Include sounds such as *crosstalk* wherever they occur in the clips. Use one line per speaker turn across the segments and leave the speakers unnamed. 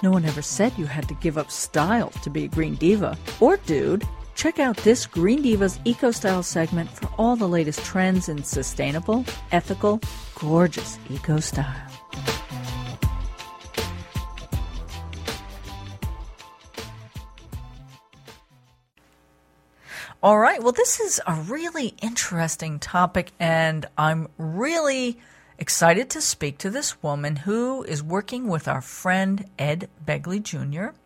No one ever said you had to give up style to be a green diva. Or dude, check out this Green Divas Eco Style segment for all the latest trends in sustainable, ethical, gorgeous eco style. All right, well, this is a really interesting topic, and I'm really excited to speak to this woman who is working with our friend Ed Begley Jr.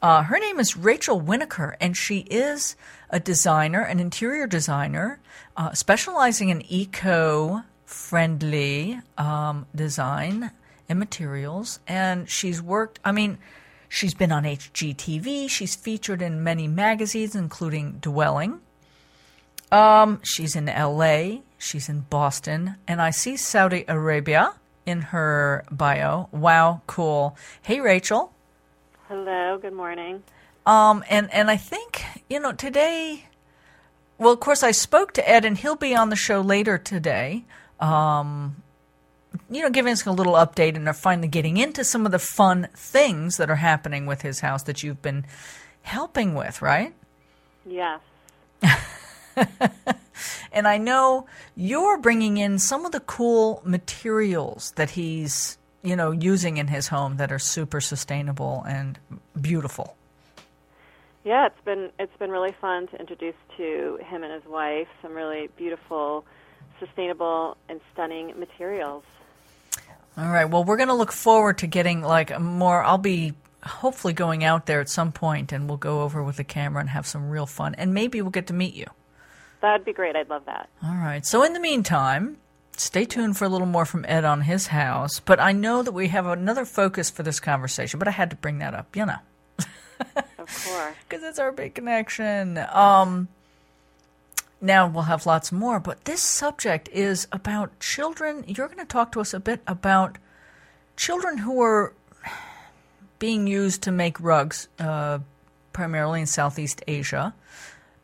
Uh, her name is Rachel Winokur, and she is a designer, an interior designer, uh, specializing in eco friendly um, design and materials. And she's worked, I mean, she's been on HGTV, she's featured in many magazines, including Dwelling. Um, she's in LA, she's in Boston, and I see Saudi Arabia in her bio. Wow, cool. Hey, Rachel.
Hello, good morning.
Um, and, and I think, you know, today, well, of course, I spoke to Ed, and he'll be on the show later today. Um, you know, giving us a little update and are finally getting into some of the fun things that are happening with his house that you've been helping with, right?
Yes. *laughs*
and I know you're bringing in some of the cool materials that he's, you know, using in his home that are super sustainable and beautiful.
Yeah, it's been it's been really fun to introduce to him and his wife some really beautiful, sustainable and stunning materials.
All right. Well, we're going to look forward to getting like more. I'll be hopefully going out there at some point, and we'll go over with the camera and have some real fun, and maybe we'll get to meet you.
That'd be great. I'd love that.
All right. So in the meantime, stay tuned for a little more from Ed on his house. But I know that we have another focus for this conversation, but I had to bring that up, you know.
of course. *laughs*
Because it's our big connection. Um, now we'll have lots more, but this subject is about children. You're going to talk to us a bit about children who are being used to make rugs, uh, primarily in Southeast Asia.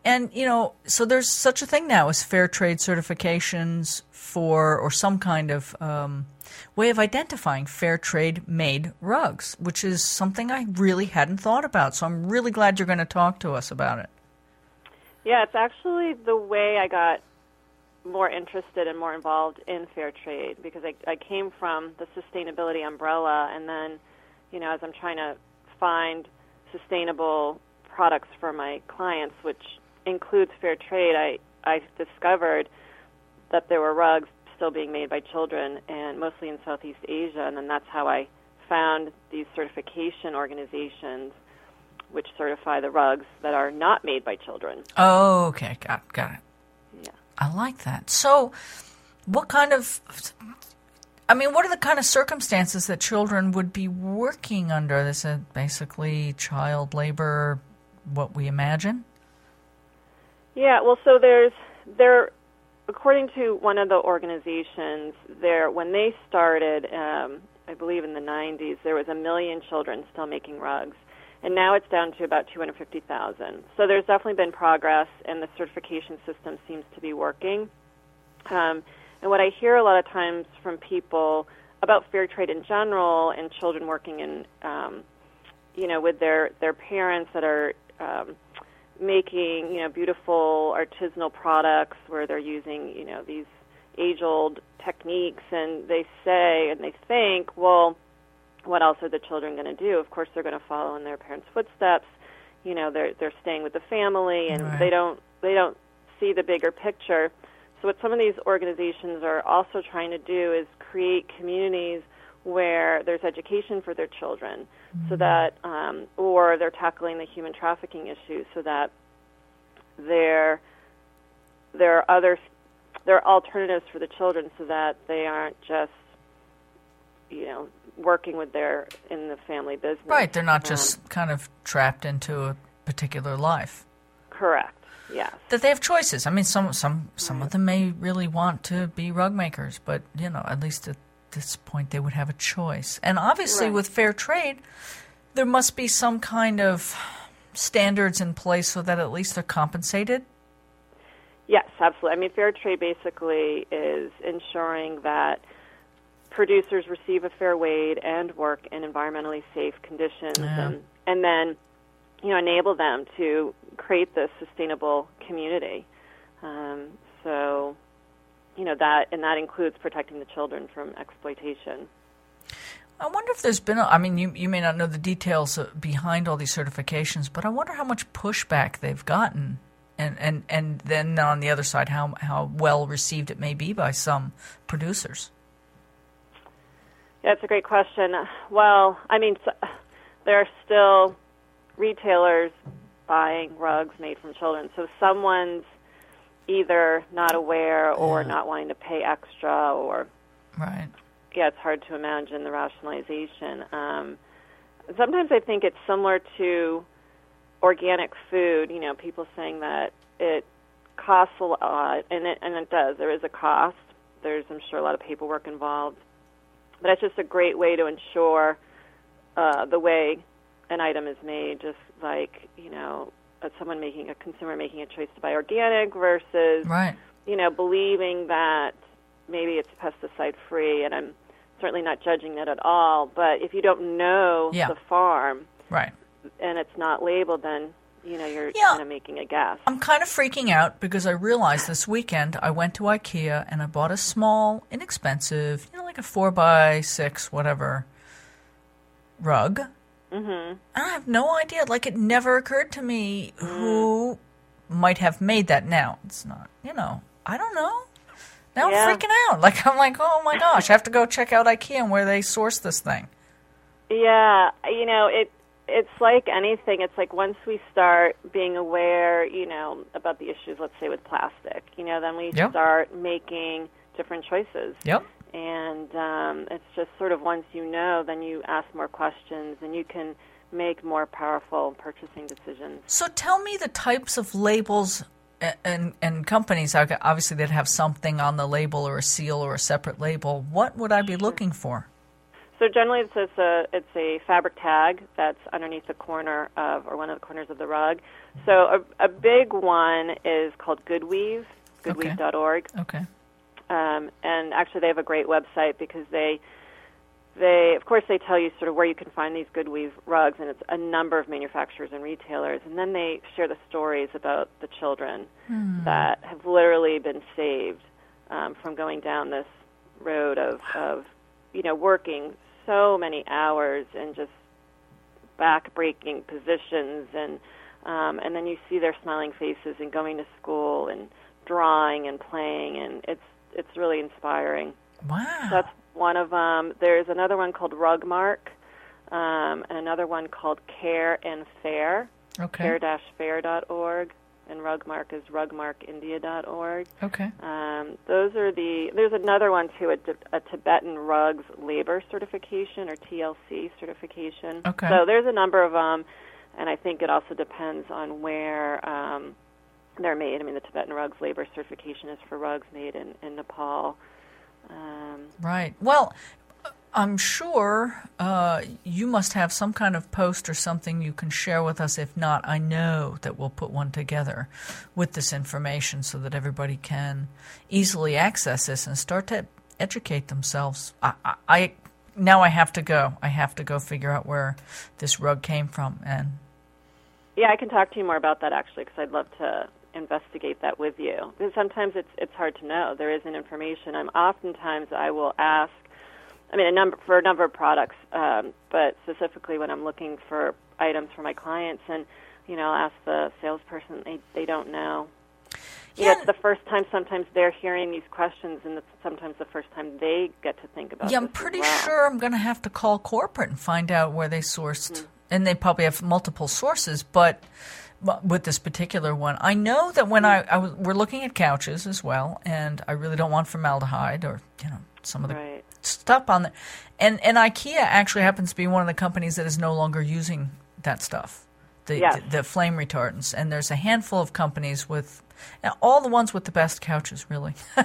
And, you know, so there's such a thing now as fair trade certifications for, or some kind of um, way of identifying fair trade made rugs, which is something I really hadn't thought about. So I'm really glad you're going to talk to us about it.
Yeah, it's actually the way I got more interested and more involved in fair trade because I, I came from the sustainability umbrella, and then, you know, as I'm trying to find sustainable products for my clients, which includes fair trade, I, I discovered that there were rugs still being made by children and mostly in Southeast Asia, and then that's how I found these certification organizations which certify the rugs that are not made by children.
Oh, okay, got got it.
Yeah,
I like that. So, what kind of I mean, what are the kind of circumstances that children would be working under? This is basically child labor, what we imagine.
Yeah, well, so there's there, according to one of the organizations, there when they started, um, I believe in the 90s, there was a million children still making rugs, and now it's down to about 250,000. So there's definitely been progress, and the certification system seems to be working. Um, and what I hear a lot of times from people about fair trade in general and children working in, um, you know, with their their parents that are um, making you know beautiful artisanal products where they're using you know these age old techniques and they say and they think well what else are the children going to do? Of course they're going to follow in their parents footsteps. You know they're they're staying with the family and
Right.
they don't they don't see the bigger picture. So what some of these organizations are also trying to do is create communities where there's education for their children so that um, or they're tackling the human trafficking issue so that there there are other there are alternatives for the children so that they aren't just you know working with their in the family business
Right, they're not
Um,
just kind of trapped into a particular life.
correct yes
That they have choices. I mean, some some some of them may really want to be rug makers, but you know, at least this point, they would have a choice. And obviously,
Right.
with fair trade, there must be some kind of standards in place so that at least they're compensated.
Yes, absolutely. I mean, fair trade basically is ensuring that producers receive a fair wage and work in environmentally safe conditions,
Yeah.
and and then you know enable them to create this sustainable community. Um, so you know that and that includes protecting the children from exploitation.
I wonder if there's been, a, I mean, you, you may not know the details uh, behind all these certifications, but I wonder how much pushback they've gotten. And, and, and then on the other side, how, how well received it may be by some producers.
Yeah, that's a great question. Well, I mean, s- there are still retailers buying rugs made from children. So someone's either not aware or
Yeah.
not wanting to pay extra, or
Right.
yeah, it's hard to imagine the rationalization. Um, sometimes I think it's similar to organic food. You know, people saying that it costs a lot, and it and it does. There is a cost. There's, I'm sure, a lot of paperwork involved, but it's just a great way to ensure uh, the way an item is made. Just like you know, someone making a consumer making a choice to buy organic versus
Right.
you know, believing that maybe it's pesticide free, and I'm certainly not judging that at all. But if you don't know
Yeah.
the farm
Right.
and it's not labeled, then you know you're
Yeah.
kind of making a guess.
I'm kind of freaking out because I realized this weekend I went to IKEA and I bought a small, inexpensive, you know, like a four by six, whatever, rug. Mm-hmm. I have no idea. Like it never occurred to me who might have made that. Now it's not. You know, I don't know. Now
Yeah.
I'm freaking out. *laughs* Like I'm like, oh my gosh, I have to go check out IKEA and where they source this thing.
Yeah, you know, it it's like anything. It's like once we start being aware, you know, about the issues, let's say with plastic, you know, then we
Yep.
start making different choices.
Yep.
And um, it's just sort of once you know, then you ask more questions and you can make more powerful purchasing decisions.
So tell me the types of labels and and companies. Obviously, they'd have something on the label or a seal or a separate label. What would I be looking for?
So generally, it's it's a it's a fabric tag that's underneath the corner of or one of the corners of the rug. So a, a big one is called Goodweave,
Okay.
goodweave.org.
Okay.
Um, and actually they have a great website because they they of course they tell you sort of where you can find these good weave rugs and it's a number of manufacturers and retailers. And then they share the stories about the children that have literally been saved um, from going down this road of of you know working so many hours and just back breaking positions and um, and then you see their smiling faces and going to school and drawing and playing. And it's it's really inspiring.
Wow.
That's one of them. There's another one called Rugmark, um, and another one called Care and Fair,
okay.
care-fair.org, and Rugmark is rugmarkindia.org.
Okay.
Um, those are the. There's another one too, a, a Tibetan Rugs Labor Certification or TLC certification.
Okay.
So there's a number of them, and I think it also depends on where um, they're made. I mean, the Tibetan Rugs Labor Certification is for rugs made in in Nepal. Um,
Right. Well, I'm sure uh, you must have some kind of post or something you can share with us. If not, I know that we'll put one together with this information so that everybody can easily access this and start to educate themselves. I, I, I now I have to go. I have to go figure out where this rug came from and
yeah, I can talk to you more about that actually, because I'd love to investigate that with you. Because sometimes it's it's hard to know. There isn't information. I'm oftentimes I will ask. I mean, a number for a number of products, um, but specifically when I'm looking for items for my clients, and you know, I'll ask the salesperson. They they don't know. You know,
Yeah.
it's the first time sometimes they're hearing these questions, and it's sometimes the first time they get to think about. It.
Yeah, I'm pretty
well.
sure I'm going to have to call corporate and find out where they sourced. And they probably have multiple sources, but with this particular one, I know that when I, we're looking at couches as well, and I really don't want formaldehyde or you know some of the
Right.
stuff on there. And and IKEA actually happens to be one of the companies that is no longer using that stuff, the
Yes.
the, the flame retardants. And there's a handful of companies with all the ones with the best couches, really. *laughs*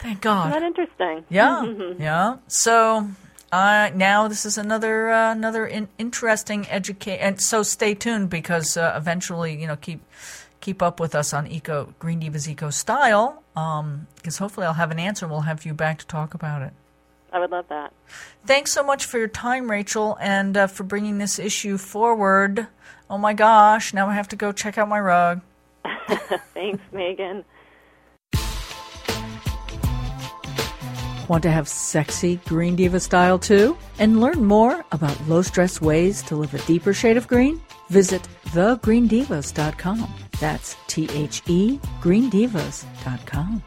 Thank God.
Isn't that interesting?
Yeah, *laughs* yeah. So uh, now this is another uh, another in- interesting educate, and so stay tuned because uh, eventually, you know, keep keep up with us on Eco Green Divas Eco Style, because hopefully I'll have an answer and we'll have you back to talk about it.
I would love that.
Thanks so much for your time, Rachel, and uh, for bringing this issue forward. Oh my gosh, now I have to go check out my rug. *laughs*
Thanks, Megan.
Want to have sexy Green Diva style too? And learn more about low stress ways to live a deeper shade of green? Visit thegreendivas.com. That's T H E greendivas.com.